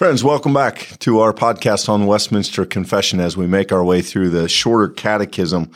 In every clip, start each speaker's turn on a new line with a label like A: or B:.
A: Friends, welcome back to our podcast on Westminster Confession as we make our way through the shorter catechism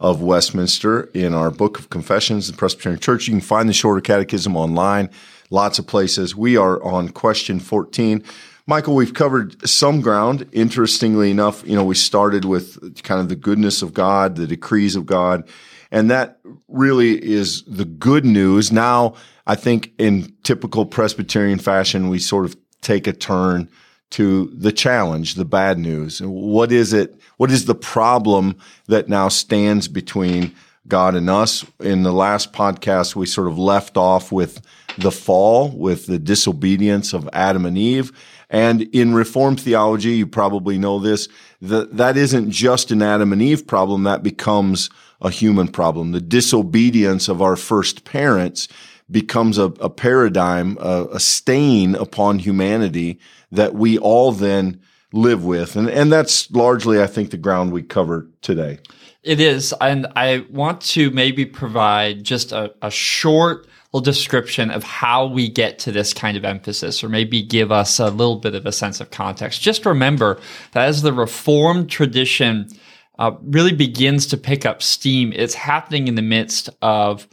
A: of Westminster in our book of confessions, the Presbyterian Church. You can find the shorter catechism online, lots of places. We are on question 14. Michael, we've covered some ground. Interestingly enough, you know, we started with kind of the goodness of God, the decrees of God, and that really is the good news. Now, I think in typical Presbyterian fashion, we sort of take a turn to the challenge, the bad news. What is it? What is the problem that now stands between God and us? In the last podcast, we sort of left off with the fall, with the disobedience of Adam and Eve. And in Reformed theology, you probably know this, that that isn't just an Adam and Eve problem, that becomes a human problem. The disobedience of our first parents becomes a, a paradigm, a, a, stain upon humanity that we all then live with. And, and that's largely, I think, the ground we cover today.
B: It is. And I want to maybe provide just a, a short little description of how we get to this kind of emphasis, or maybe give us a little bit of a sense of context. Just remember that as the Reformed tradition uh, really begins to pick up steam, it's happening in the midst of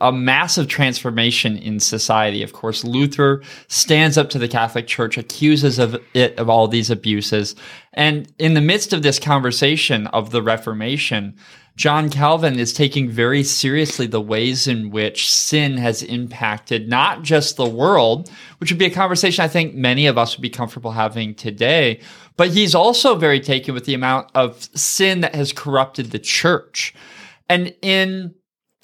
B: a massive transformation in society. Of course, Luther stands up to the Catholic Church, accuses of it of all these abuses. And in the midst of this conversation of the Reformation, John Calvin is taking very seriously the ways in which sin has impacted not just the world, which would be a conversation I think many of us would be comfortable having today, but he's also very taken with the amount of sin that has corrupted the church. And in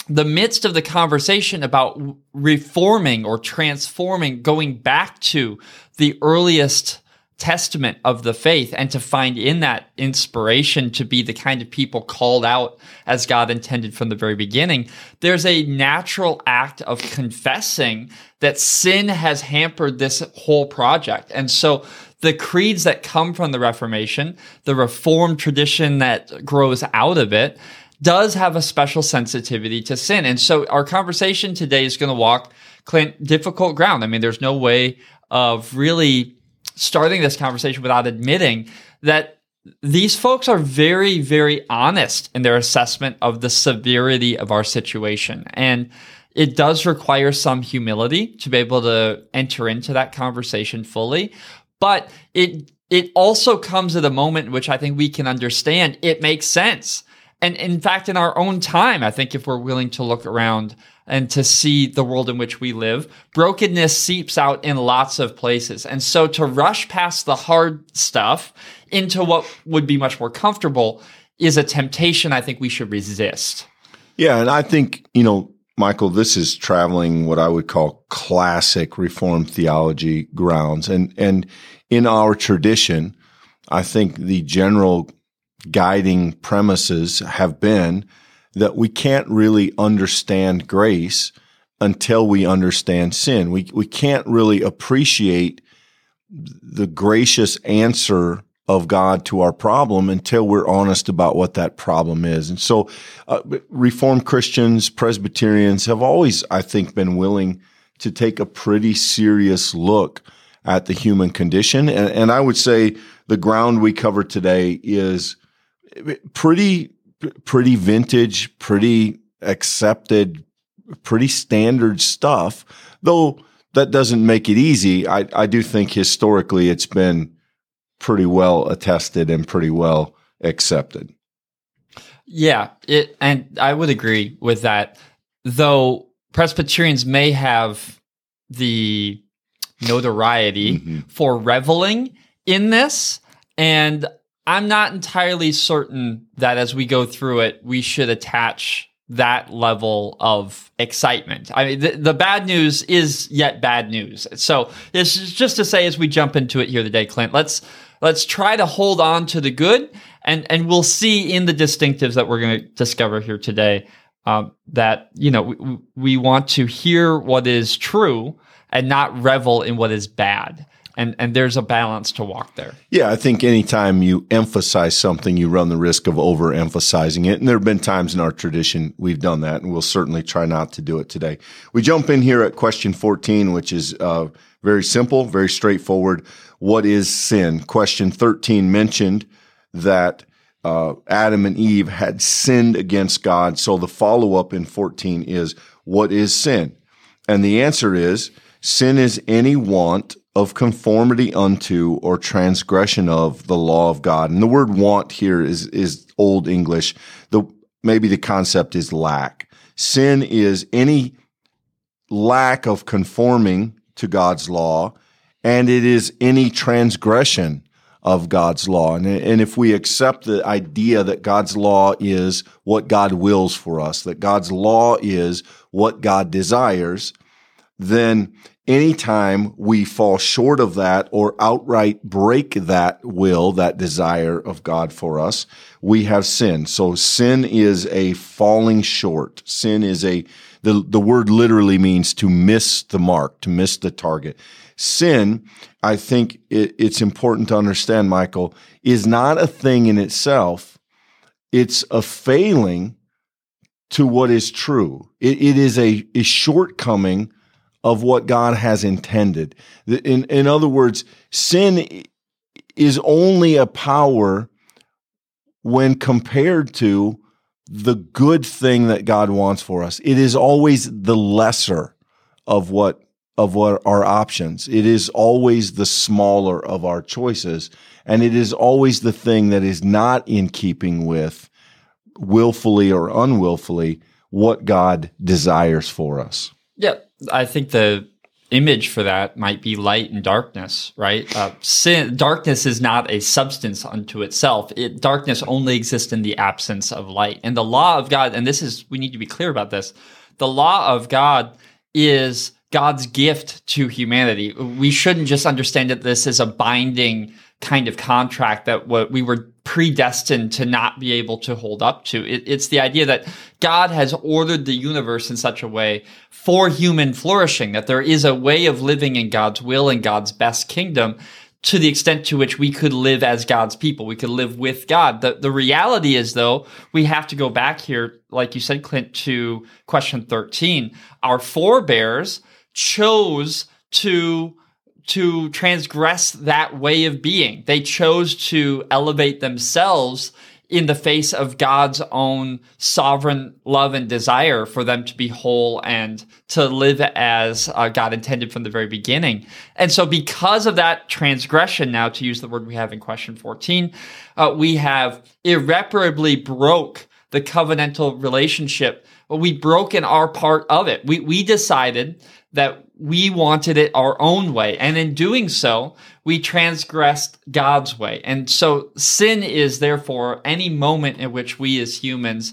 B: the midst of the conversation about reforming or transforming, going back to the earliest testament of the faith and to find in that inspiration to be the kind of people called out as God intended from the very beginning, there's a natural act of confessing that sin has hampered this whole project. And so the creeds that come from the Reformation, the Reformed tradition that grows out of it, does have a special sensitivity to sin. And so our conversation today is going to walk Clint difficult ground. I mean, there's no way of really starting this conversation without admitting that these folks are very, very honest in their assessment of the severity of our situation. And it does require some humility to be able to enter into that conversation fully. But it it also comes at a moment in which I think we can understand it makes sense and in fact, in our own time, I think if we're willing to look around and to see the world in which we live, brokenness seeps out in lots of places. And so to rush past the hard stuff into what would be much more comfortable is a temptation I think we should resist.
A: Yeah. And I think, you know, Michael, this is traveling what I would call classic Reformed theology grounds. And, and in our tradition, I think the general guiding premises have been that we can't really understand grace until we understand sin. We, we can't really appreciate the gracious answer of God to our problem until we're honest about what that problem is. And so, uh, Reformed Christians, Presbyterians have always, I think, been willing to take a pretty serious look at the human condition. And, and I would say the ground we cover today is pretty pretty vintage, pretty accepted, pretty standard stuff. Though that doesn't make it easy. I, I do think historically it's been pretty well attested and pretty well accepted.
B: Yeah, it and I would agree with that. Though Presbyterians may have the notoriety mm-hmm. for reveling in this, and I'm not entirely certain that as we go through it, we should attach that level of excitement. I mean, the, the, bad news is yet bad news. So it's just to say, as we jump into it here today, Clint, let's let's try to hold on to the good, and and we'll see in the distinctives that we're going to discover here today um, that you know we, we want to hear what is true and not revel in what is bad. And and there's a balance to walk there.
A: Yeah, I think anytime you emphasize something, you run the risk of overemphasizing it. And there have been times in our tradition we've done that, and we'll certainly try not to do it today. We jump in here at question 14, which is uh, very simple, very straightforward. What is sin? Question 13 mentioned that uh, Adam and Eve had sinned against God. So the follow up in 14 is, what is sin? And the answer is, sin is any want of conformity unto or transgression of the law of God. And the word want here is, is old English. The, maybe the concept is lack. Sin is any lack of conforming to God's law, and it is any transgression of God's law. And, and if we accept the idea that God's law is what God wills for us, that God's law is what God desires, then anytime we fall short of that or outright break that will, that desire of God for us, we have sin. So sin is a falling short. Sin is a, the, the word literally means to miss the mark, to miss the target. Sin, I think it, it's important to understand, Michael, is not a thing in itself. It's a failing to what is true. it, it is a, a shortcoming of what God has intended. In, in other words, sin is only a power when compared to the good thing that God wants for us. It is always the lesser of what of what our options. It is always the smaller of our choices. And it is always the thing that is not in keeping with willfully or unwillfully what God desires for us.
B: Yeah. I think the image for that might be light and darkness, right? Uh, sin, darkness is not a substance unto itself. It, darkness only exists in the absence of light. And the law of God, and this is, we need to be clear about this. The law of God is God's gift to humanity. We shouldn't just understand that this is a binding kind of contract that what we were predestined to not be able to hold up to. It, it's the idea that God has ordered the universe in such a way for human flourishing, that there is a way of living in God's will and God's best kingdom to the extent to which we could live as God's people. We could live with God. The, the reality is, though, we have to go back here, like you said, Clint, to question 13. Our forebears chose to to transgress that way of being. They chose to elevate themselves in the face of God's own sovereign love and desire for them to be whole and to live as uh, God intended from the very beginning. And so, because of that transgression, now to use the word we have in question 14, uh, we have irreparably broke the covenantal relationship. we've broken our part of it. We, we decided that we wanted it our own way. And in doing so, we transgressed God's way. And so sin is therefore any moment in which we as humans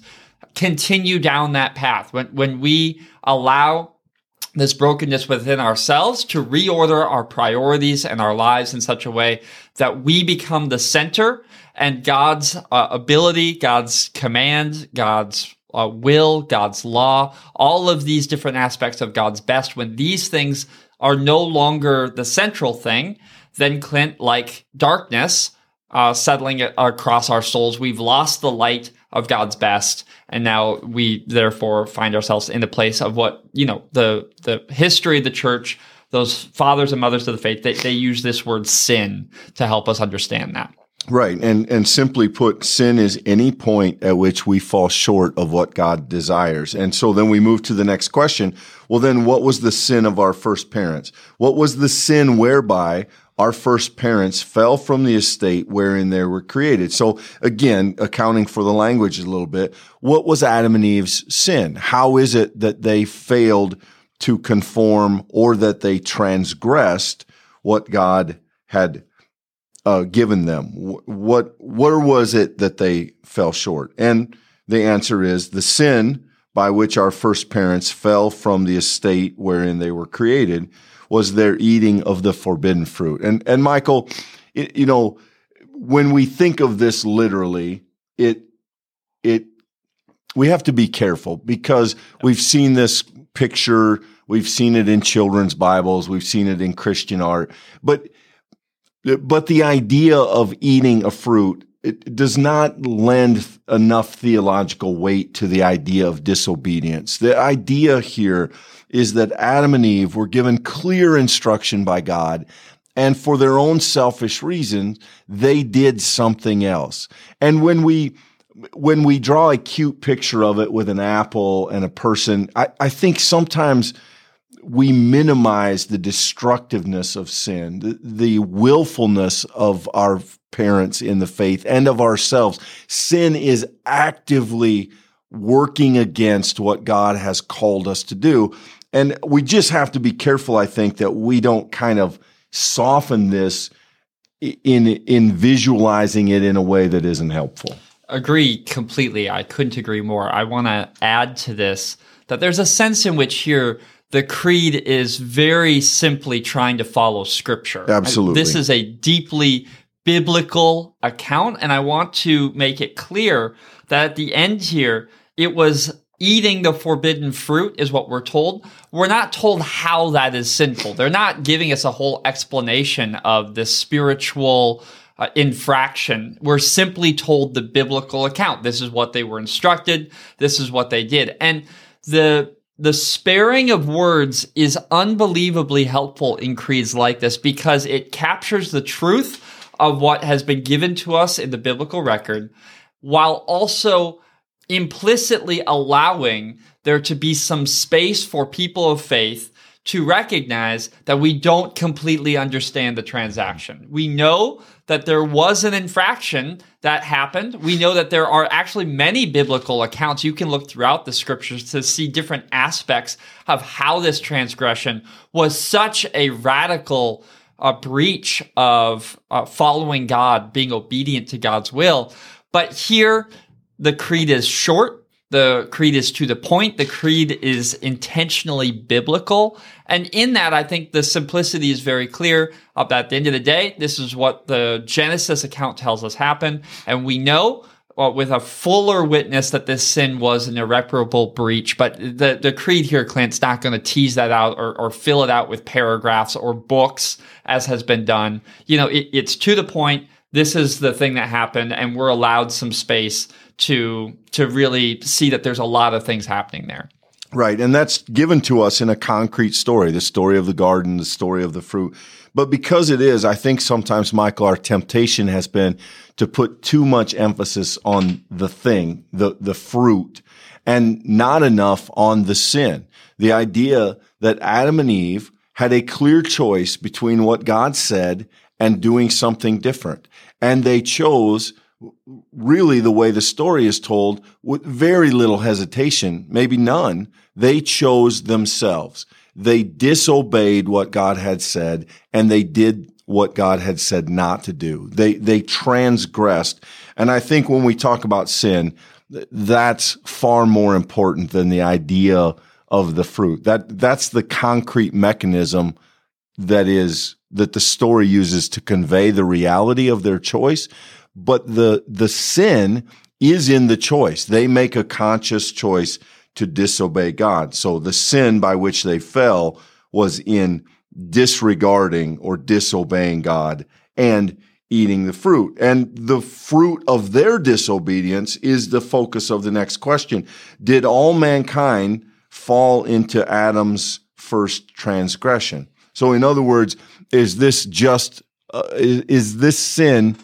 B: continue down that path. When, when we allow this brokenness within ourselves to reorder our priorities and our lives in such a way that we become the center and God's uh, ability, God's command, God's uh, will, God's law, all of these different aspects of God's best, when these things are no longer the central thing, then Clint, like darkness, uh, settling across our souls, we've lost the light of God's best, and now we therefore find ourselves in the place of what you know the the history of the church. Those fathers and mothers of the faith, they, they use this word sin to help us understand that.
A: Right. And and simply put, sin is any point at which we fall short of what God desires. And so then we move to the next question. Well, then what was the sin of our first parents? What was the sin whereby our first parents fell from the estate wherein they were created? So again, accounting for the language a little bit, what was Adam and Eve's sin? How is it that they failed to conform or that they transgressed what God had uh, given them? What where was it that they fell short? And the answer is the sin by which our first parents fell from the estate wherein they were created was their eating of the forbidden fruit. And and Michael, it, you know, when we think of this literally, it it we have to be careful because we've seen this picture, we've seen it in children's Bibles, we've seen it in Christian art, but But the idea of eating a fruit it does not lend enough theological weight to the idea of disobedience. The idea here is that Adam and Eve were given clear instruction by God and for their own selfish reasons, they did something else. And when we, when we draw a cute picture of it with an apple and a person, I, I think sometimes we minimize the destructiveness of sin, the, willfulness of our parents in the faith and of ourselves. Sin is actively working against what God has called us to do. And we just have to be careful, I think, that we don't kind of soften this in in visualizing it in a way that isn't helpful.
B: Agree completely. I couldn't agree more. I want to add to this that there's a sense in which here the creed is very simply trying to follow scripture.
A: Absolutely.
B: This is a deeply biblical account and I want to make it clear that at the end here it was eating the forbidden fruit is what we're told. We're not told how that is sinful. They're not giving us a whole explanation of the spiritual uh, infraction. We're simply told the biblical account. This is what they were instructed. This is what they did. And the the sparing of words is unbelievably helpful in creeds like this because it captures the truth of what has been given to us in the biblical record while also implicitly allowing there to be some space for people of faith to recognize that we don't completely understand the transaction. We know that there was an infraction that happened. We know that there are actually many biblical accounts. You can look throughout the scriptures to see different aspects of how this transgression was such a radical uh, breach of uh, following God, being obedient to God's will. But here, the creed is short. The creed is to the point. The creed is intentionally biblical. And in that, I think the simplicity is very clear that at the end of the day, this is what the Genesis account tells us happened. And we know well, with a fuller witness that this sin was an irreparable breach. But the, the creed here, Clint's not going to tease that out or, or fill it out with paragraphs or books as has been done. You know, it, it's to the point. This is the thing that happened and we're allowed some space to to really see that there's a lot of things happening there.
A: Right, and that's given to us in a concrete story, the story of the garden, the story of the fruit. But because it is, I think sometimes, Michael, our temptation has been to put too much emphasis on the thing, the, the fruit, and not enough on the sin. The idea that Adam and Eve had a clear choice between what God said and doing something different. And they chose really the way the story is told with very little hesitation, maybe none. They chose themselves. They disobeyed what God had said and they did what God had said not to do. They, they transgressed. And I think when we talk about sin, that's far more important than the idea of the fruit. That, that's the concrete mechanism that is, that the story uses to convey the reality of their choice but the the sin is in the choice. They make a conscious choice to disobey God. So the sin by which they fell was in disregarding or disobeying God and eating the fruit. And the fruit of their disobedience is the focus of the next question. Did all mankind fall into Adam's first transgression? So in other words, is this just uh, is, is this sin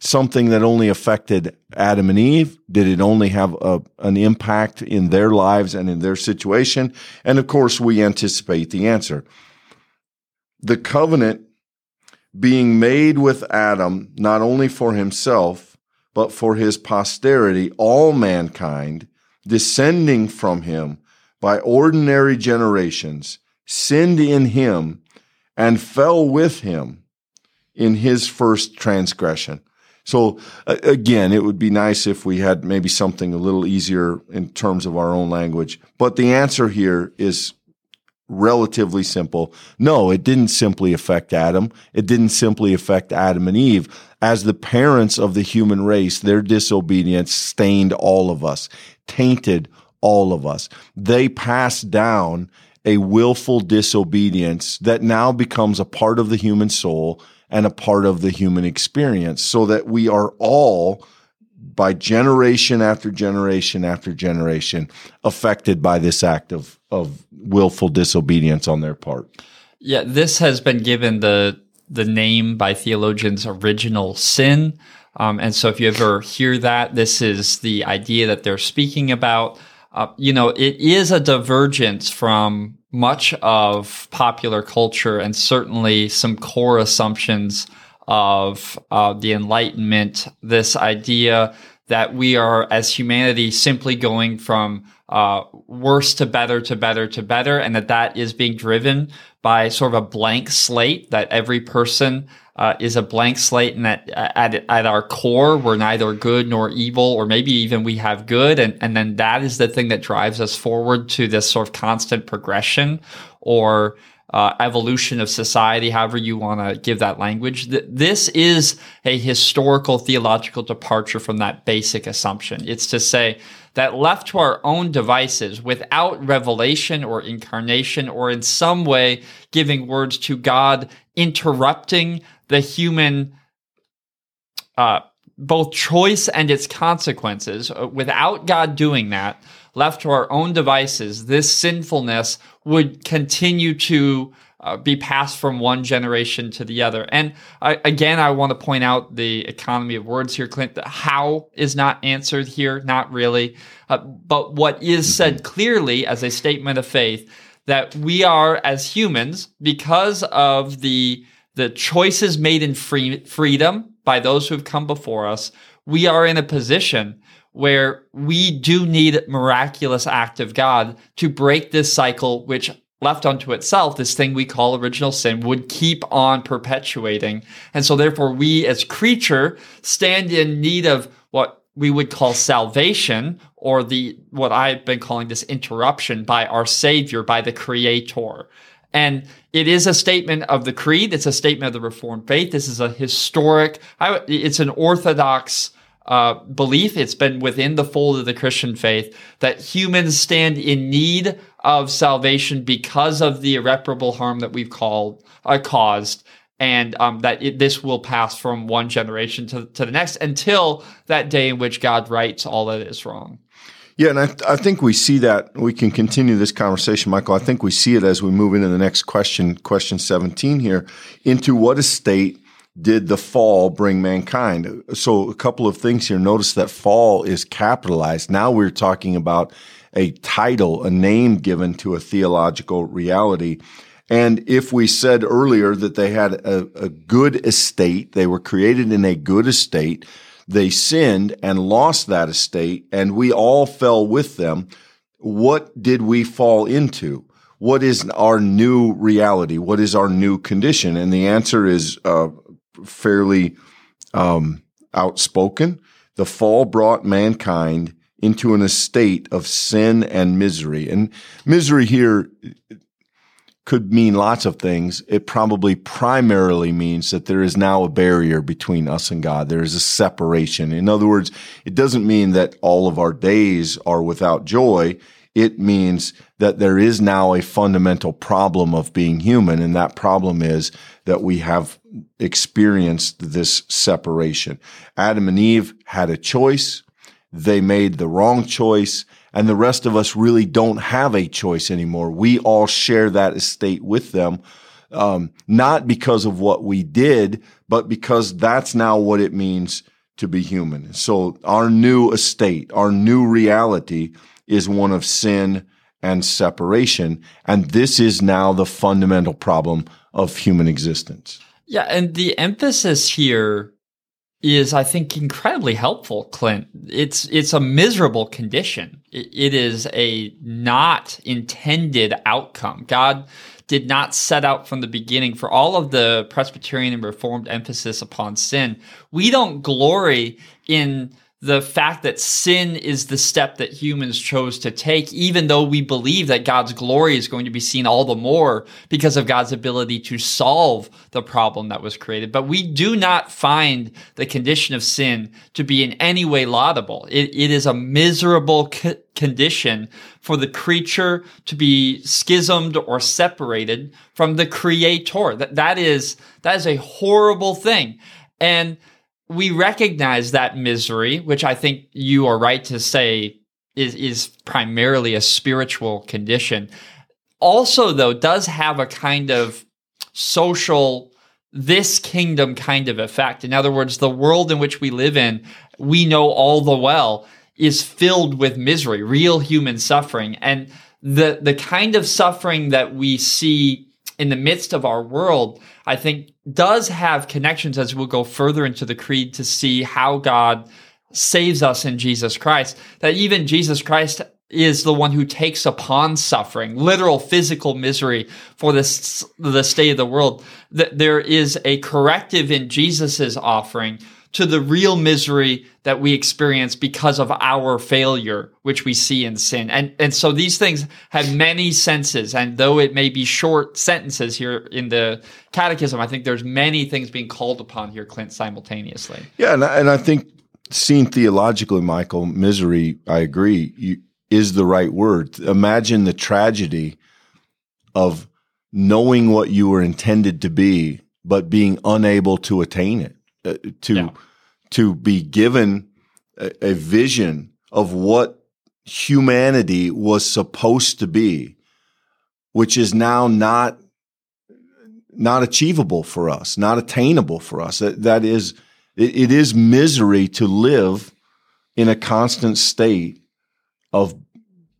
A: something that only affected Adam and Eve? Did it only have a, an impact in their lives and in their situation? And of course, we anticipate the answer. The covenant being made with Adam, not only for himself, but for his posterity, all mankind, descending from him by ordinary generations, sinned in him and fell with him in his first transgression. So again, it would be nice if we had maybe something a little easier in terms of our own language. But the answer here is relatively simple. No, it didn't simply affect Adam. It didn't simply affect Adam and Eve. As the parents of the human race, their disobedience stained all of us, tainted all of us. They passed down a willful disobedience that now becomes a part of the human soul and a part of the human experience so that we are all by generation after generation after generation affected by this act of, of willful disobedience on their part.
B: Yeah, this has been given the the name by theologians original sin. Um, and so if you ever hear that, this is the idea that they're speaking about. Uh, you know, it is a divergence from much of popular culture and certainly some core assumptions of uh, the Enlightenment. This idea that we are, as humanity, simply going from uh, worse to better to better to better, and that that is being driven by sort of a blank slate. That every person uh, is a blank slate, and that at at our core we're neither good nor evil, or maybe even we have good, and and then that is the thing that drives us forward to this sort of constant progression, or uh, evolution of society, however you want to give that language. Th- this is a historical theological departure from that basic assumption. It's to say that left to our own devices without revelation or incarnation or in some way giving words to God, interrupting the human uh, both choice and its consequences, uh, without God doing that, left to our own devices, this sinfulness would continue to uh, be passed from one generation to the other. And again, I want to point out the economy of words here, Clint. How is not answered here, not really. Uh, but what is mm-hmm. said clearly as a statement of faith that we are as humans, because of the the choices made in free, freedom by those who have come before us, we are in a position where we do need miraculous act of God to break this cycle, which left unto itself, this thing we call original sin would keep on perpetuating. And so therefore we as creature stand in need of what we would call salvation or the, what I've been calling this interruption by our savior, by the creator. And it is a statement of the creed. It's a statement of the Reformed faith. This is a historic, it's an orthodox uh, belief. It's been within the fold of the Christian faith that humans stand in need of salvation because of the irreparable harm that we've called uh, caused. And um, that it, this will pass from one generation to, to the next until that day in which God rights all that is wrong.
A: Yeah, and I, I, think we see that. We can continue this conversation, Michael. I think we see it as we move into the next question, question 17 here, into what a state did the fall bring mankind? So, a couple of things here. Notice that fall is capitalized. Now we're talking about a title, a name given to a theological reality. And if we said earlier that they had a, a good estate, they were created in a good estate, they sinned and lost that estate, and we all fell with them. What did we fall into? What is our new reality? What is our new condition? And the answer is uh, fairly um, outspoken. The fall brought mankind into an estate of sin and misery. And misery here could mean lots of things. It probably primarily means that there is now a barrier between us and God. There is a separation. In other words, it doesn't mean that all of our days are without joy. It means that there is now a fundamental problem of being human. And that problem is that we have experienced this separation. Adam and Eve had a choice. They made the wrong choice. And the rest of us really don't have a choice anymore. We all share that estate with them. Um, not because of what we did, but because that's now what it means to be human. So our new estate, our new reality is one of sin and separation. And this is now the fundamental problem of human existence.
B: Yeah, and the emphasis here is, I think, incredibly helpful, Clint. It's it's a miserable condition. it, it is a not intended outcome. God did not set out from the beginning for all of the Presbyterian and Reformed emphasis upon sin. We don't glory in the fact that sin is the step that humans chose to take, even though we believe that God's glory is going to be seen all the more because of God's ability to solve the problem that was created. But we do not find the condition of sin to be in any way laudable. it, it is a miserable condition for the creature to be schismed or separated from the creator. That, that is, that is a horrible thing. And we recognize that misery, which I think you are right to say is, is primarily a spiritual condition. Also, though, does have a kind of social, this kingdom kind of effect. In other words, the world in which we live in, we know all the well, is filled with misery, real human suffering. And the, the kind of suffering that we see in the midst of our world, I think does have connections as we'll go further into the creed to see how God saves us in Jesus Christ. That even Jesus Christ is the one who takes upon suffering, literal physical misery for this, the state of the world. That there is a corrective in Jesus's offering to the real misery that we experience because of our failure, which we see in sin. And, and so these things have many senses. And though it may be short sentences here in the catechism, I think there's many things being called upon here, Clint, simultaneously.
A: Yeah. And I, and I think seen theologically, Michael, misery, I agree, you, is the right word. Imagine the tragedy of knowing what you were intended to be, but being unable to attain it uh, to yeah. to be given a, a vision of what humanity was supposed to be, which is now not not achievable for us, not attainable for us. that, that is, it, it is misery to live in a constant state of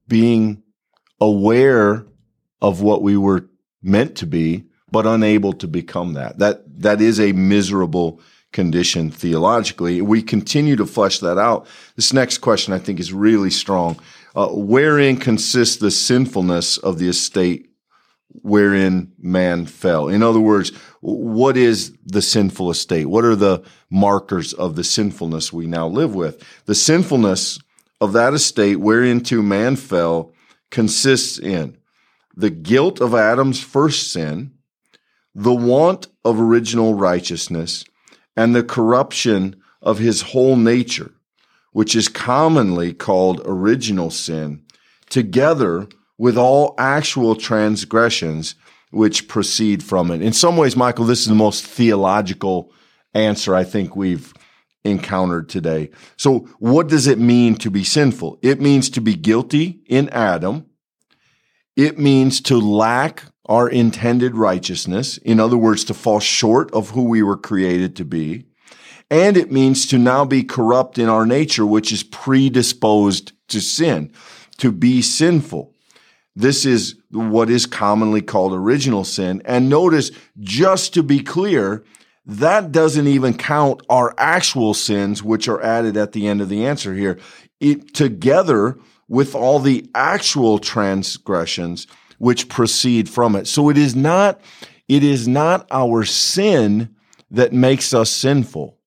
A: being aware of what we were meant to be, but unable to become that. That that is a miserable condition theologically. We continue to flesh that out. This next question I think is really strong. Uh, wherein consists the sinfulness of the estate wherein man fell? In other words, what is the sinful estate? What are the markers of the sinfulness we now live with? The sinfulness of that estate whereinto man fell consists in the guilt of Adam's first sin, the want of original righteousness, and the corruption of his whole nature, which is commonly called original sin, together with all actual transgressions which proceed from it. In some ways, Michael, this is the most theological answer I think we've encountered today. So what does it mean to be sinful? It means to be guilty in Adam. It means to lack our intended righteousness. In other words, to fall short of who we were created to be. And it means to now be corrupt in our nature, which is predisposed to sin, to be sinful. This is what is commonly called original sin. And notice, just to be clear, that doesn't even count our actual sins, which are added at the end of the answer here. It together with all the actual transgressions which proceed from it. So it is not, it is not our sin that makes us sinful.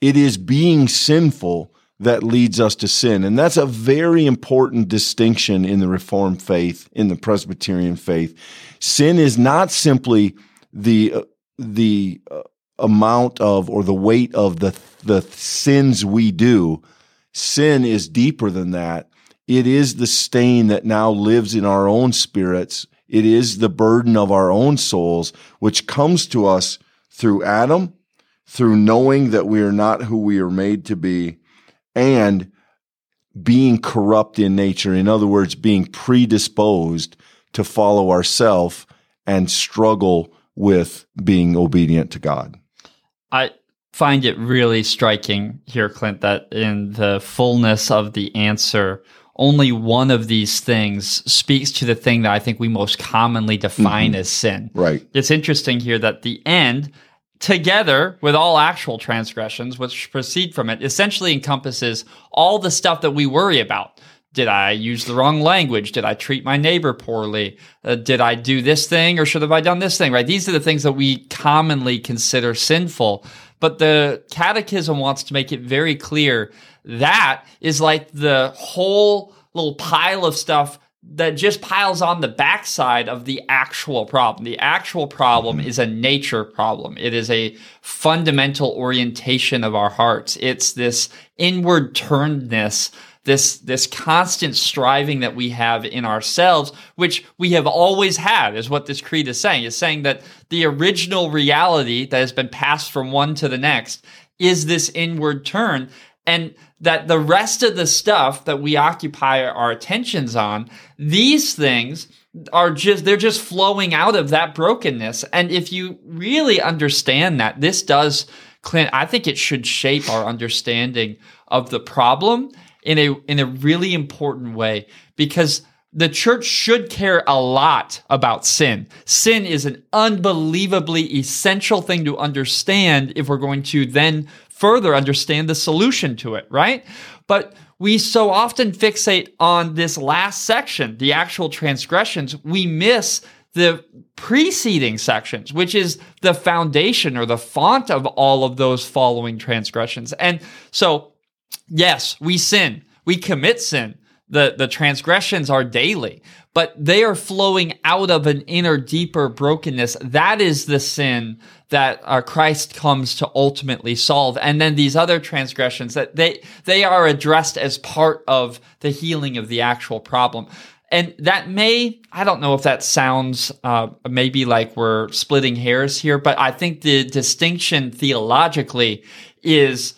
A: It is being sinful that leads us to sin. And that's a very important distinction in the Reformed faith, in the Presbyterian faith. Sin is not simply the, uh, the uh, amount of or the weight of the, the sins we do. Sin is deeper than that. It is the stain that now lives in our own spirits. It is the burden of our own souls, which comes to us through Adam, through knowing that we are not who we are made to be, and being corrupt in nature. In other words, being predisposed to follow ourself and struggle with being obedient to God.
B: I find it really striking here, Clint, that in the fullness of the answer, only one of these things speaks to the thing that I think we most commonly define mm-hmm. as sin.
A: Right.
B: It's interesting here that the end, together with all actual transgressions which proceed from it, essentially encompasses all the stuff that we worry about Did I use the wrong language? Did I treat my neighbor poorly? Uh, did I do this thing or should have I done this thing? Right? These are the things that we commonly consider sinful. But the catechism wants to make it very clear that is like the whole little pile of stuff that just piles on the backside of the actual problem. The actual problem mm-hmm. is a nature problem. It is a fundamental orientation of our hearts. It's this inward turnedness, this, this constant striving that we have in ourselves, which we have always had, is what this creed is saying. It's saying that the original reality that has been passed from one to the next is this inward turn. And that the rest of the stuff that we occupy our attentions on, these things are just, they're just flowing out of that brokenness. And if you really understand that, this does, Clint, I think it should shape our understanding of the problem in a, in a really important way because the church should care a lot about sin. Sin is an unbelievably essential thing to understand if we're going to then further understand the solution to it, right? But we so often fixate on this last section, the actual transgressions, we miss the preceding sections, which is the foundation or the font of all of those following transgressions. And so, yes, we sin, we commit sin. The, the transgressions are daily, but they are flowing out of an inner, deeper brokenness. That is the sin that uh, Christ comes to ultimately solve. And then these other transgressions that they, they are addressed as part of the healing of the actual problem. And that may, I don't know if that sounds uh, maybe like we're splitting hairs here, but I think the distinction theologically is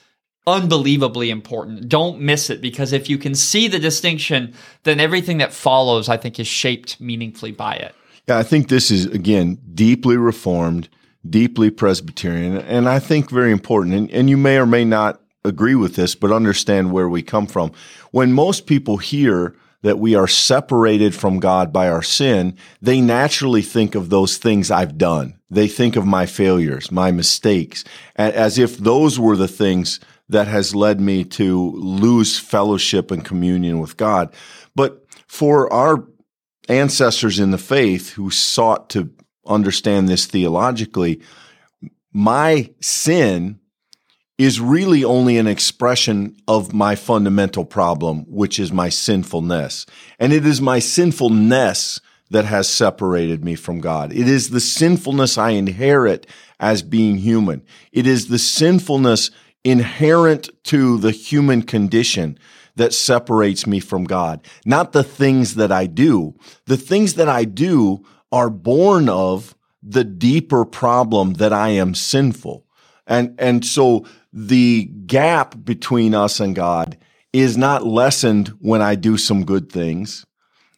B: unbelievably important. Don't miss it because if you can see the distinction, then everything that follows, I think, is shaped meaningfully by it.
A: Yeah, I think this is, again, deeply reformed, deeply Presbyterian, and I think very important. And, and you may or may not agree with this, but understand where we come from. When most people hear that we are separated from God by our sin, they naturally think of those things I've done. They think of my failures, my mistakes, as if those were the things that has led me to lose fellowship and communion with God. But for our ancestors in the faith who sought to understand this theologically, my sin is really only an expression of my fundamental problem, which is my sinfulness. And it is my sinfulness that has separated me from God. It is the sinfulness I inherit as being human. It is the sinfulness inherent to the human condition that separates me from God, not the things that I do. The things that I do are born of the deeper problem that I am sinful. And, and so the gap between us and God is not lessened when I do some good things.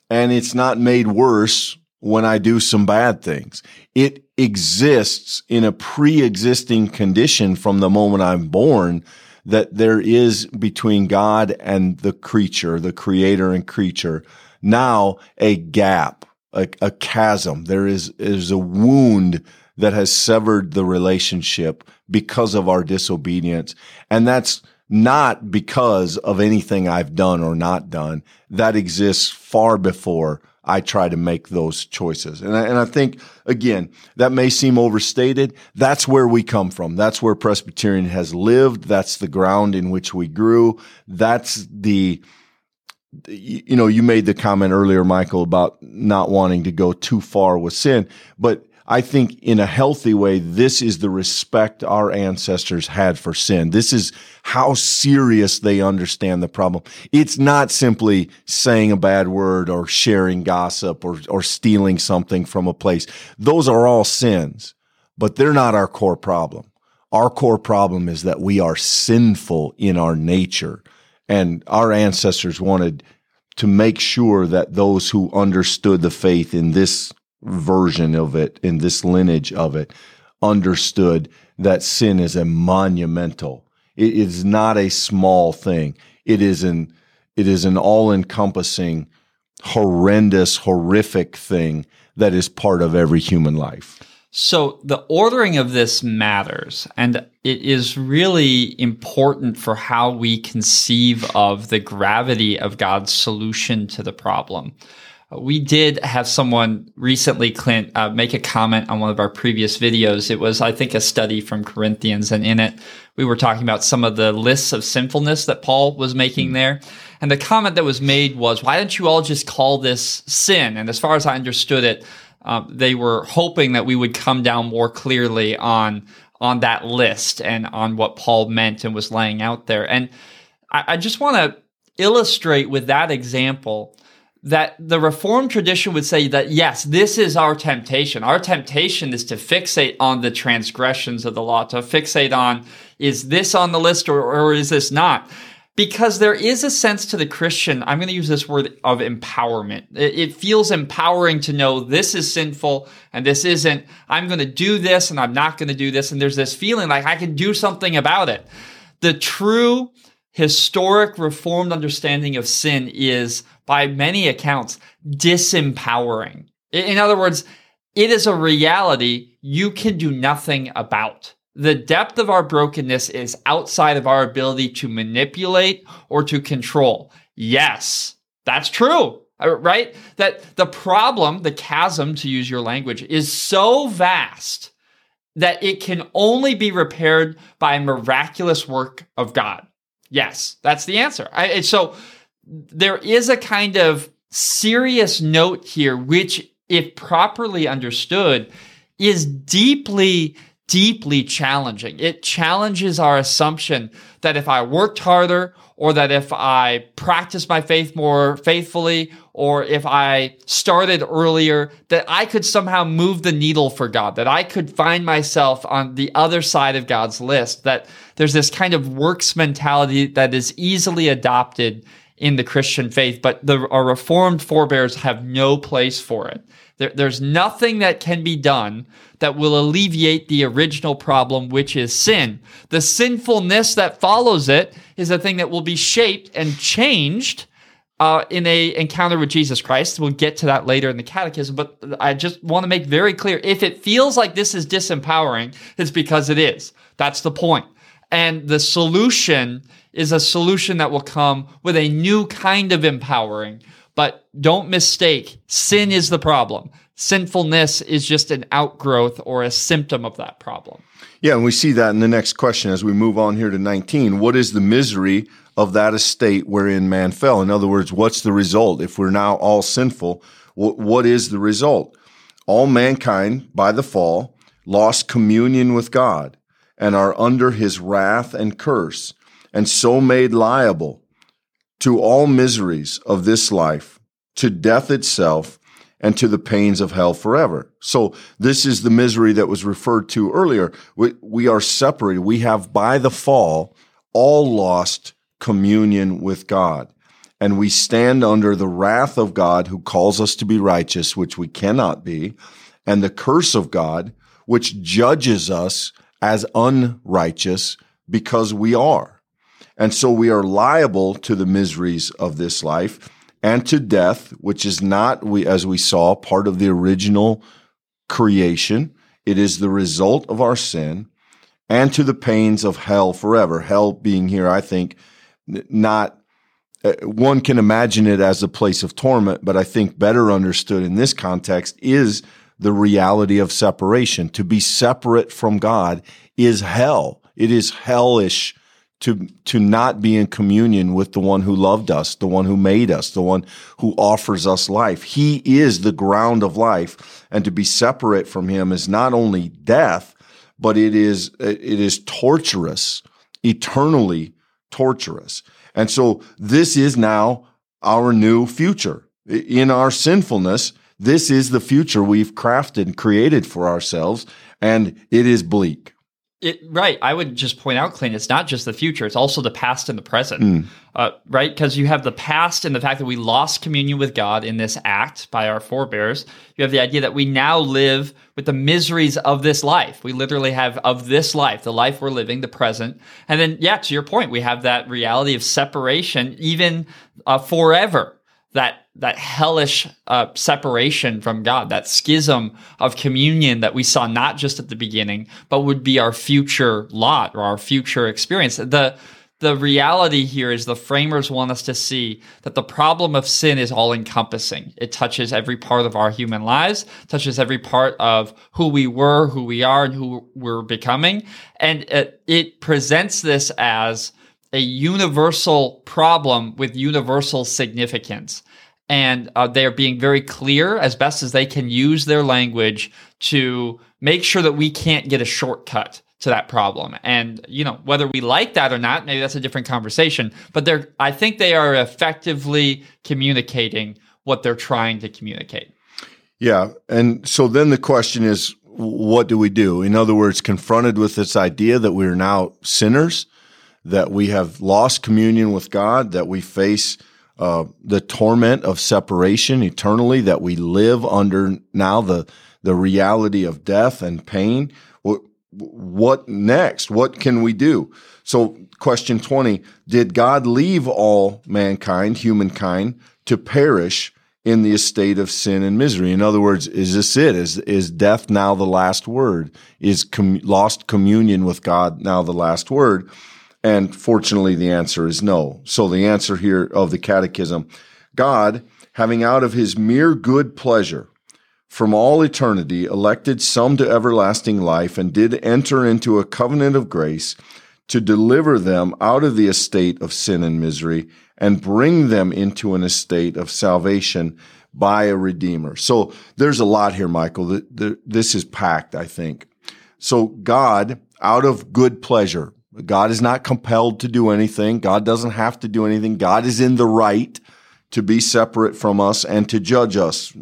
A: And it's not made worse when I do some bad things. It exists in a pre-existing condition from the moment I'm born that there is between God and the creature, the creator and creature, now a gap, a, a chasm. There is, is a wound that has severed the relationship because of our disobedience. And that's not because of anything I've done or not done. That exists far before I try to make those choices. And I, and I think, again, that may seem overstated. That's where we come from. That's where Presbyterian has lived. That's the ground in which we grew. That's the, you know, you made the comment earlier, Michael, about not wanting to go too far with sin, but I think in a healthy way, this is the respect our ancestors had for sin. This is how serious they understand the problem. It's not simply saying a bad word or sharing gossip or, or stealing something from a place. Those are all sins, but they're not our core problem. Our core problem is that we are sinful in our nature. And our ancestors wanted to make sure that those who understood the faith in this version of it, in this lineage of it, understood that sin is a monumental. It is not a small thing. It is an it is an all-encompassing, horrendous, horrific thing that is part of every human life.
B: So the ordering of this matters, and it is really important for how we conceive of the gravity of God's solution to the problem. We did have someone recently, Clint, uh, make a comment on one of our previous videos. It was, I think, a study from Corinthians, and in it, we were talking about some of the lists of sinfulness that Paul was making there. And the comment that was made was, why don't you all just call this sin? And as far as I understood it, um, they were hoping that we would come down more clearly on on that list and on what Paul meant and was laying out there. And I, I just want to illustrate with that example that the Reformed tradition would say that yes, this is our temptation. Our temptation is to fixate on the transgressions of the law, to fixate on is this on the list or, or is this not? because there is a sense to the Christian, I'm going to use this word of empowerment. It, feels empowering to know this is sinful and this isn't. I'm going to do this and I'm not going to do this. And there's this feeling like I can do something about it. The true historic reformed understanding of sin is, by many accounts, disempowering. In other words, it is a reality you can do nothing about the depth of our brokenness is outside of our ability to manipulate or to control. Yes, that's true, uh, right? That the problem, the chasm, to use your language, is so vast that it can only be repaired by miraculous work of God. Yes, that's the answer. I, so there is a kind of serious note here, which, if properly understood, is deeply deeply challenging. It challenges our assumption that if I worked harder or that if I practiced my faith more faithfully or if I started earlier, that I could somehow move the needle for God, that I could find myself on the other side of God's list, that there's this kind of works mentality that is easily adopted in the Christian faith, but the, our reformed forebears have no place for it. There, there's nothing that can be done that will alleviate the original problem, which is sin. The sinfulness that follows it is a thing that will be shaped and changed uh, in a encounter with Jesus Christ. We'll get to that later in the catechism, but I just want to make very clear: if it feels like this is disempowering, it's because it is. That's the point. And the solution is a solution that will come with a new kind of empowering, but don't mistake, sin is the problem. Sinfulness is just an outgrowth or a symptom of that problem.
A: Yeah, and we see that in the next question as we move on here to 19. What is the misery of that estate wherein man fell? In other words, what's the result? If we're now all sinful, what is the result? All mankind, by the fall, lost communion with God and are under his wrath and curse, and so made liable to all miseries of this life, to death itself, and to the pains of hell forever. So this is the misery that was referred to earlier. We, we are separated. We have by the fall all lost communion with God. And we stand under the wrath of God who calls us to be righteous, which we cannot be, and the curse of God, which judges us as unrighteous because we are. And so we are liable to the miseries of this life and to death, which is not, we, as we saw, part of the original creation. It is the result of our sin and to the pains of hell forever. Hell being here, I think, not, uh, one can imagine it as a place of torment, but I think better understood in this context is the reality of separation. To be separate from God is hell. It is hellish to to not be in communion with the one who loved us, the one who made us, the one who offers us life. He is the ground of life, and to be separate from him is not only death, but it is it is torturous, eternally torturous. And so this is now our new future. In our sinfulness, this is the future we've crafted and created for ourselves, and it is bleak.
B: It, right. I would just point out, Clint, it's not just the future, it's also the past and the present. Mm. Uh, right? Because you have the past and the fact that we lost communion with God in this act by our forebears. You have the idea that we now live with the miseries of this life. We literally have of this life, the life we're living, the present. And then, yeah, to your point, we have that reality of separation, even uh, forever that that hellish uh, separation from God, that schism of communion that we saw not just at the beginning, but would be our future lot or our future experience. The the reality here is the framers want us to see that the problem of sin is all encompassing. It touches every part of our human lives, touches every part of who we were, who we are, and who we're becoming. And it, it presents this as a universal problem with universal significance. And uh, they are being very clear as best as they can use their language to make sure that we can't get a shortcut to that problem. And, you know, whether we like that or not, maybe that's a different conversation. But they're, I think they are effectively communicating what they're trying to communicate.
A: Yeah. And so then the question is, what do we do? In other words, confronted with this idea that we're now sinners, that we have lost communion with God, that we face uh, the torment of separation eternally, that we live under now the the reality of death and pain what next? What can we do? So, question 20 Did God leave all mankind, humankind, to perish in the estate of sin and misery? In other words, is this it? Is, is death now the last word? Is com- lost communion with God now the last word? And fortunately, the answer is no. So, the answer here of the catechism God, having out of his mere good pleasure, from all eternity elected some to everlasting life and did enter into a covenant of grace to deliver them out of the estate of sin and misery and bring them into an estate of salvation by a redeemer. So there's a lot here, Michael. This is packed, I think. So God, out of good pleasure, God is not compelled to do anything. God doesn't have to do anything. God is in the right to be separate from us and to judge us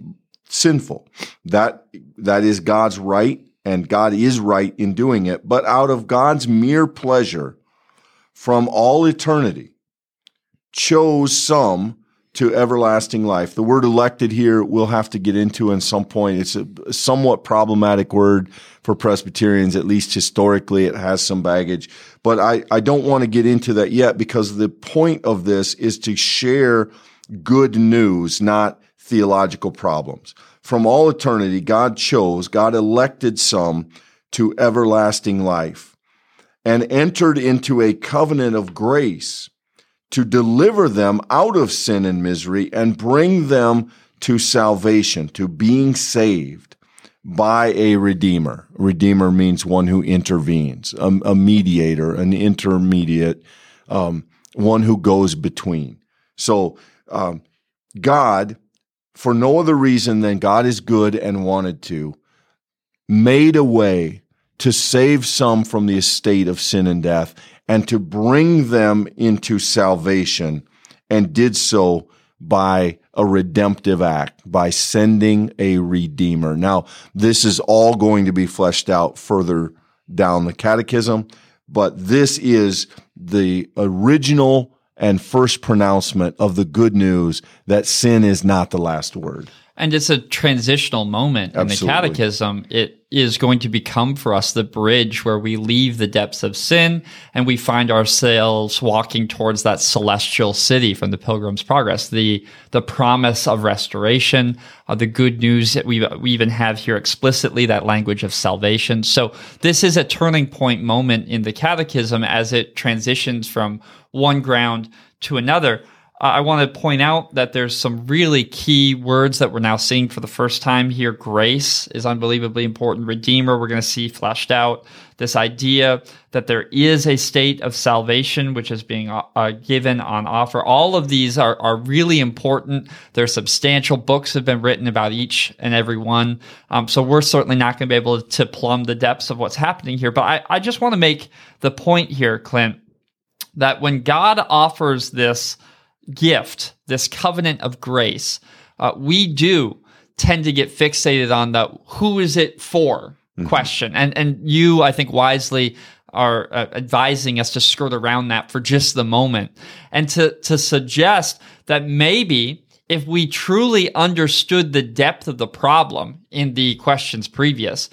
A: sinful. That, that is God's right and God is right in doing it. But out of God's mere pleasure from all eternity, chose some to everlasting life. The word elected here we'll have to get into in some point. It's a somewhat problematic word for Presbyterians, at least historically. It has some baggage, but I, I don't want to get into that yet because the point of this is to share good news, not theological problems. From all eternity, God chose, God elected some to everlasting life and entered into a covenant of grace to deliver them out of sin and misery and bring them to salvation, to being saved by a redeemer. Redeemer means one who intervenes, a, a mediator, an intermediate, um, one who goes between. So, um, God for no other reason than God is good and wanted to, made a way to save some from the estate of sin and death and to bring them into salvation and did so by a redemptive act, by sending a redeemer. Now, this is all going to be fleshed out further down the catechism, but this is the original and first pronouncement of the good news that sin is not the last word.
B: And it's a transitional moment Absolutely. in the catechism. It is going to become for us the bridge where we leave the depths of sin and we find ourselves walking towards that celestial city from the Pilgrim's Progress, the, the promise of restoration, uh, the good news that we, we even have here explicitly, that language of salvation. So this is a turning point moment in the catechism as it transitions from one ground to another. I want to point out that there's some really key words that we're now seeing for the first time here. Grace is unbelievably important. Redeemer, we're going to see fleshed out. This idea that there is a state of salvation which is being uh, uh, given on offer. All of these are, are really important. There substantial books have been written about each and every one. Um, so we're certainly not going to be able to plumb the depths of what's happening here. But I, I just want to make the point here, Clint, that when God offers this gift, this covenant of grace, uh, we do tend to get fixated on the who is it for mm-hmm. question. And and you, I think, wisely are uh, advising us to skirt around that for just the moment and to to suggest that maybe if we truly understood the depth of the problem in the questions previous,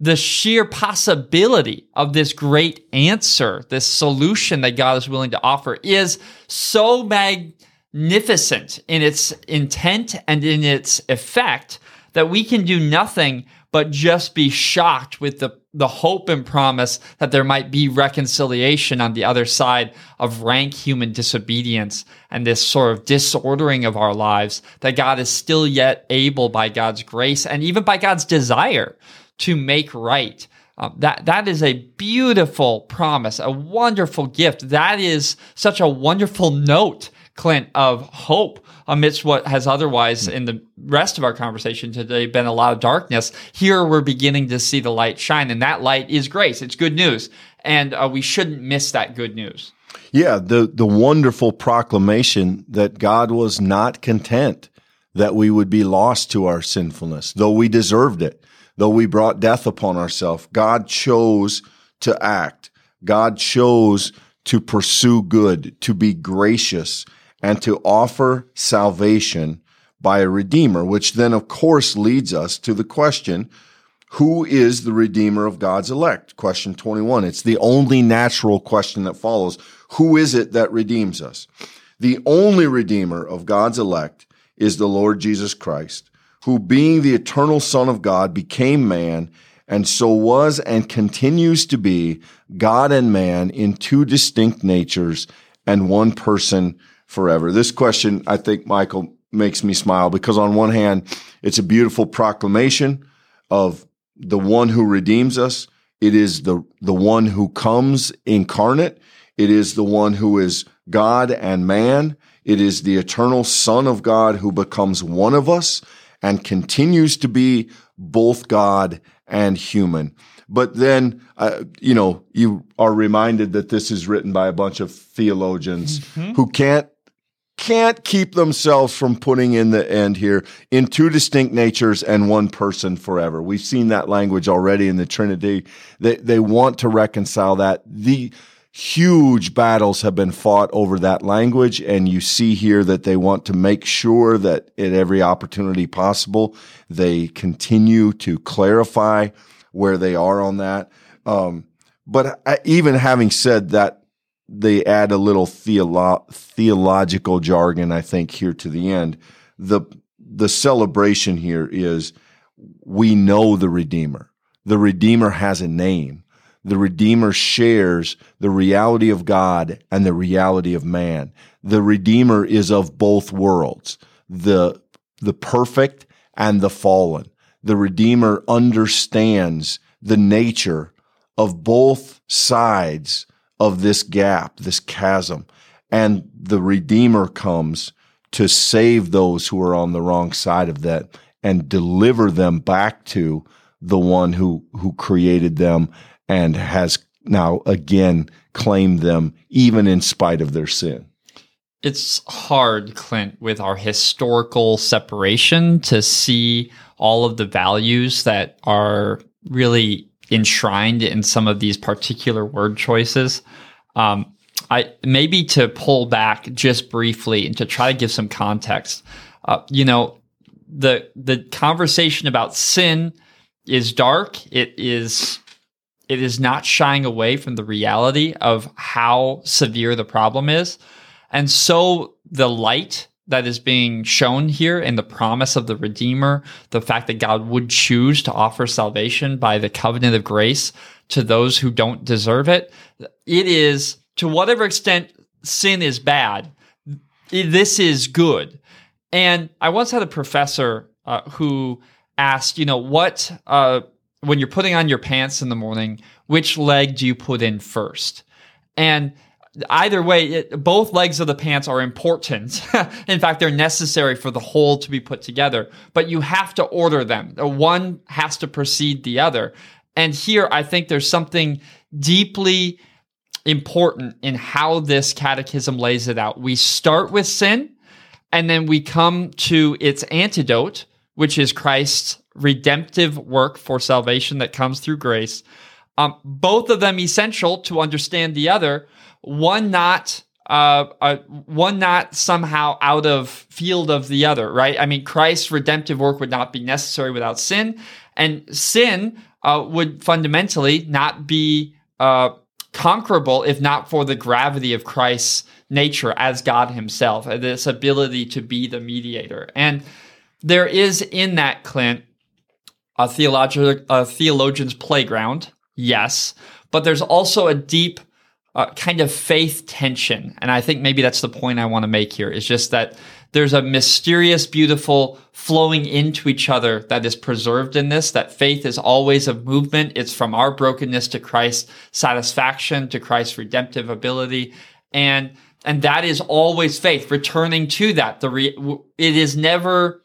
B: the sheer possibility of this great answer, this solution that God is willing to offer is so magnificent in its intent and in its effect that we can do nothing but just be shocked with the, the hope and promise that there might be reconciliation on the other side of rank human disobedience and this sort of disordering of our lives, that God is still yet able by God's grace and even by God's desire to make right. Um, that that is a beautiful promise, a wonderful gift. That is such a wonderful note, Clint, of hope amidst what has otherwise in the rest of our conversation today been a lot of darkness. Here we're beginning to see the light shine, and that light is grace. It's good news, and uh, we shouldn't miss that good news.
A: Yeah, the the wonderful proclamation that God was not content that we would be lost to our sinfulness, though we deserved it, though we brought death upon ourselves. God chose to act. God chose to pursue good, to be gracious, and to offer salvation by a redeemer, which then of course leads us to the question, who is the redeemer of God's elect? Question 21. It's the only natural question that follows. Who is it that redeems us? The only redeemer of God's elect is the Lord Jesus Christ, who being the eternal son of God became man and so was and continues to be God and man in two distinct natures and one person forever? This question, I think, Michael, makes me smile because on one hand, it's a beautiful proclamation of the one who redeems us. It is the, the one who comes incarnate. It is the one who is God and man. It is the eternal son of God who becomes one of us and continues to be both God and human. But then, uh, you know, you are reminded that this is written by a bunch of theologians mm-hmm. who can't can't keep themselves from putting in the end here in two distinct natures and one person forever. We've seen that language already in the Trinity. They, they want to reconcile that. The huge battles have been fought over that language. And you see here that they want to make sure that at every opportunity possible, they continue to clarify where they are on that. Um, but even having said that they add a little theolo- theological jargon, I think, here to the end. The the celebration here is we know the Redeemer. The Redeemer has a name. The Redeemer shares the reality of God and the reality of man. The Redeemer is of both worlds, the, the perfect and the fallen. The Redeemer understands the nature of both sides of this gap, this chasm. And the Redeemer comes to save those who are on the wrong side of that and deliver them back to the one who, who created them and has now again claimed them even in spite of their sin.
B: It's hard, Clint, with our historical separation to see all of the values that are really enshrined in some of these particular word choices. Um, I maybe to pull back just briefly and to try to give some context. Uh, you know, the the conversation about sin is dark. It is it is not shying away from the reality of how severe the problem is, and so the light that is being shown here in the promise of the Redeemer, the fact that God would choose to offer salvation by the covenant of grace to those who don't deserve it. It is, to whatever extent sin is bad, this is good. And I once had a professor uh, who asked, you know, what, uh, when you're putting on your pants in the morning, which leg do you put in first? And either way, it, both legs of the pants are important. in fact, they're necessary for the whole to be put together, but you have to order them. One has to precede the other. And here, I think there's something deeply important in how this catechism lays it out. We start with sin, and then we come to its antidote, which is Christ's redemptive work for salvation that comes through grace. Um, both of them essential to understand the other, one not uh, uh, one not somehow out of field of the other, right? I mean, Christ's redemptive work would not be necessary without sin, and sin uh, would fundamentally not be uh, conquerable if not for the gravity of Christ's nature as God himself, this ability to be the mediator. And there is in that, Clint, a, theologi- a theologian's playground, yes, but there's also a deep uh, kind of faith tension. And I think maybe that's the point I want to make here is just that there's a mysterious, beautiful flowing into each other that is preserved in this, that faith is always a movement. It's from our brokenness to Christ's satisfaction, to Christ's redemptive ability. And, and that is always faith, returning to that. The re, it is never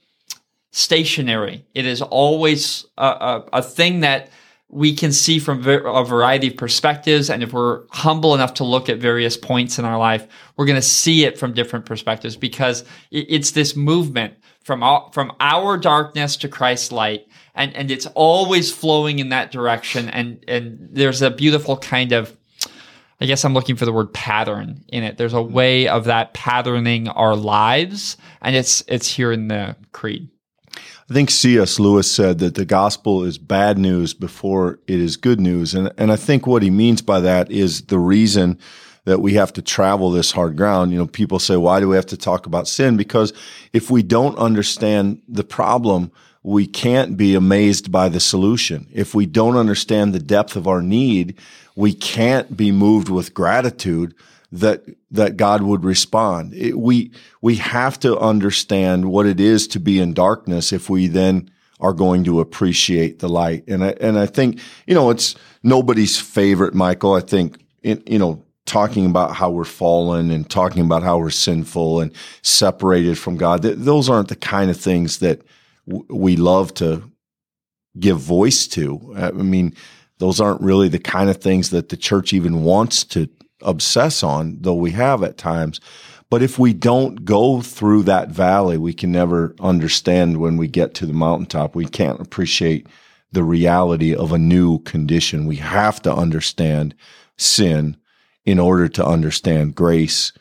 B: stationary. It is always a, a, a thing that we can see from a variety of perspectives. And if we're humble enough to look at various points in our life, we're going to see it from different perspectives because it's this movement from our, from our darkness to Christ's light. And, and it's always flowing in that direction. And, and there's a beautiful kind of, I guess I'm looking for the word pattern in it. There's a mm-hmm. way of that patterning our lives. And it's, it's here in the creed.
A: I think C.S. Lewis said that the gospel is bad news before it is good news. And, and I think what he means by that is the reason that we have to travel this hard ground. You know, people say, why do we have to talk about sin? Because if we don't understand the problem, we can't be amazed by the solution. If we don't understand the depth of our need, we can't be moved with gratitude that that God would respond. It, we we have to understand what it is to be in darkness if we then are going to appreciate the light. And I and I think you know it's nobody's favorite, Michael. I think in, you know talking about how we're fallen and talking about how we're sinful and separated from God. Th- those aren't the kind of things that w- we love to give voice to. I mean, those aren't really the kind of things that the church even wants to obsess on, though we have at times. But if we don't go through that valley, we can never understand when we get to the mountaintop. We can't appreciate the reality of a new condition. We have to understand sin in order to understand grace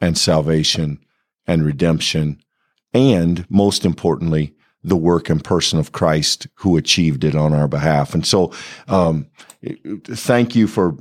A: and salvation and redemption. And most importantly, the work and person of Christ who achieved it on our behalf. And so, um, thank you for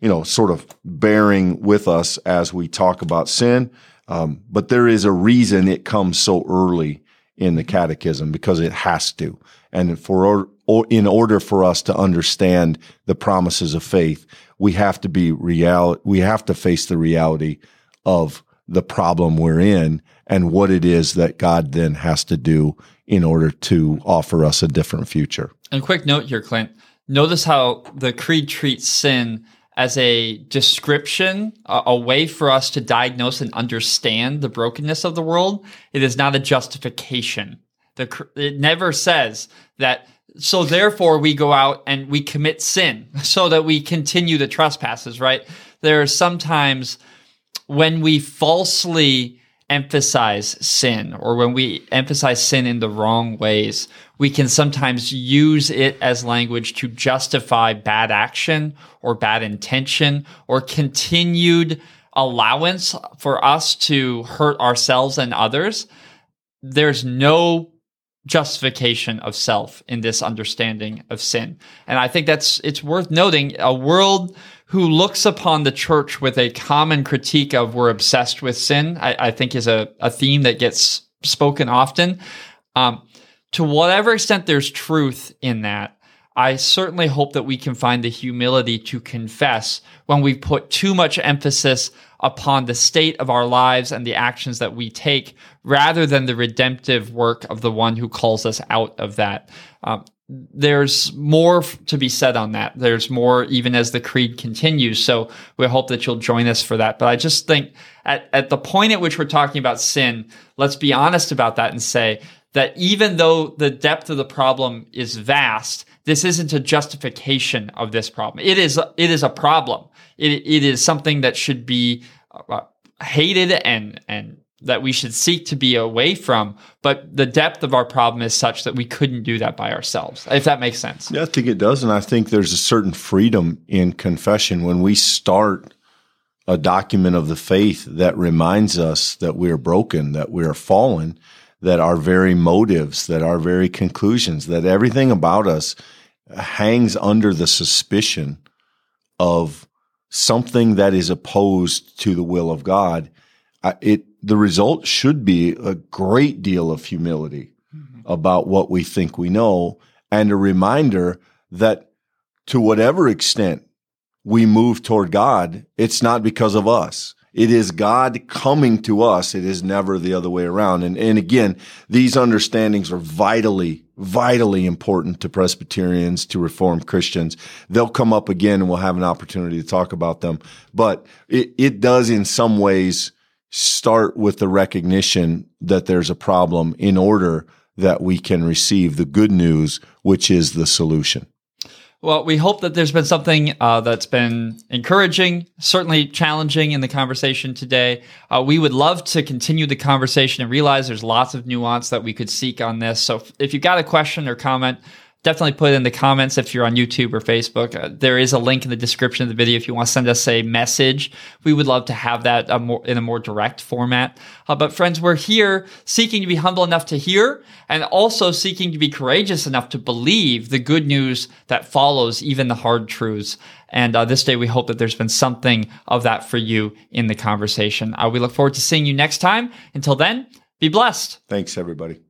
A: you know, sort of bearing with us as we talk about sin. Um, but there is a reason it comes so early in the catechism because it has to. And for, or, in order for us to understand the promises of faith, we have to be real, we have to face the reality of the problem we're in and what it is that God then has to do in order to offer us a different future.
B: And quick note here, Clint. Notice how the creed treats sin as a description, a, a, way for us to diagnose and understand the brokenness of the world. It is not a justification. The, it never says that, so therefore we go out and we commit sin so that we continue the trespasses, right? There are sometimes when we falsely emphasize sin or when we emphasize sin in the wrong ways, we can sometimes use it as language to justify bad action or bad intention or continued allowance for us to hurt ourselves and others. There's no justification of self in this understanding of sin. And I think that's, it's worth noting a world who looks upon the church with a common critique of we're obsessed with sin, I, I think is a, a theme that gets spoken often. Um, to whatever extent there's truth in that, I certainly hope that we can find the humility to confess when we put too much emphasis upon the state of our lives and the actions that we take rather than the redemptive work of the one who calls us out of that. Um, there's more to be said on that. There's more even as the creed continues. So we hope that you'll join us for that. But I just think at, at the point at which we're talking about sin, let's be honest about that and say that even though the depth of the problem is vast, this isn't a justification of this problem. It is, it is a problem. It, it is something that should be uh, hated and, and that we should seek to be away from. But the depth of our problem is such that we couldn't do that by ourselves, if that makes sense.
A: Yeah, I think it does. And I think there's a certain freedom in confession when we start a document of the faith that reminds us that we are broken, that we are fallen, that our very motives, that our very conclusions, that everything about us hangs under the suspicion of something that is opposed to the will of God, it the result should be a great deal of humility mm-hmm. about what we think we know and a reminder that to whatever extent we move toward God, it's not because of us. It is God coming to us. It is never the other way around. And, and again, these understandings are vitally, vitally important to Presbyterians, to Reformed Christians. They'll come up again and we'll have an opportunity to talk about them. But it, it does in some ways start with the recognition that there's a problem in order that we can receive the good news, which is the solution.
B: Well, we hope that there's been something uh, that's been encouraging, certainly challenging in the conversation today. Uh, we would love to continue the conversation and realize there's lots of nuance that we could seek on this. So if you've got a question or comment, definitely put it in the comments if you're on YouTube or Facebook. Uh, there is a link in the description of the video if you want to send us a message. We would love to have that uh, more, in a more direct format. Uh, but friends, we're here seeking to be humble enough to hear and also seeking to be courageous enough to believe the good news that follows even the hard truths. And uh, this day, we hope that there's been something of that for you in the conversation. Uh, we look forward to seeing you next time. Until then, be blessed.
A: Thanks, everybody.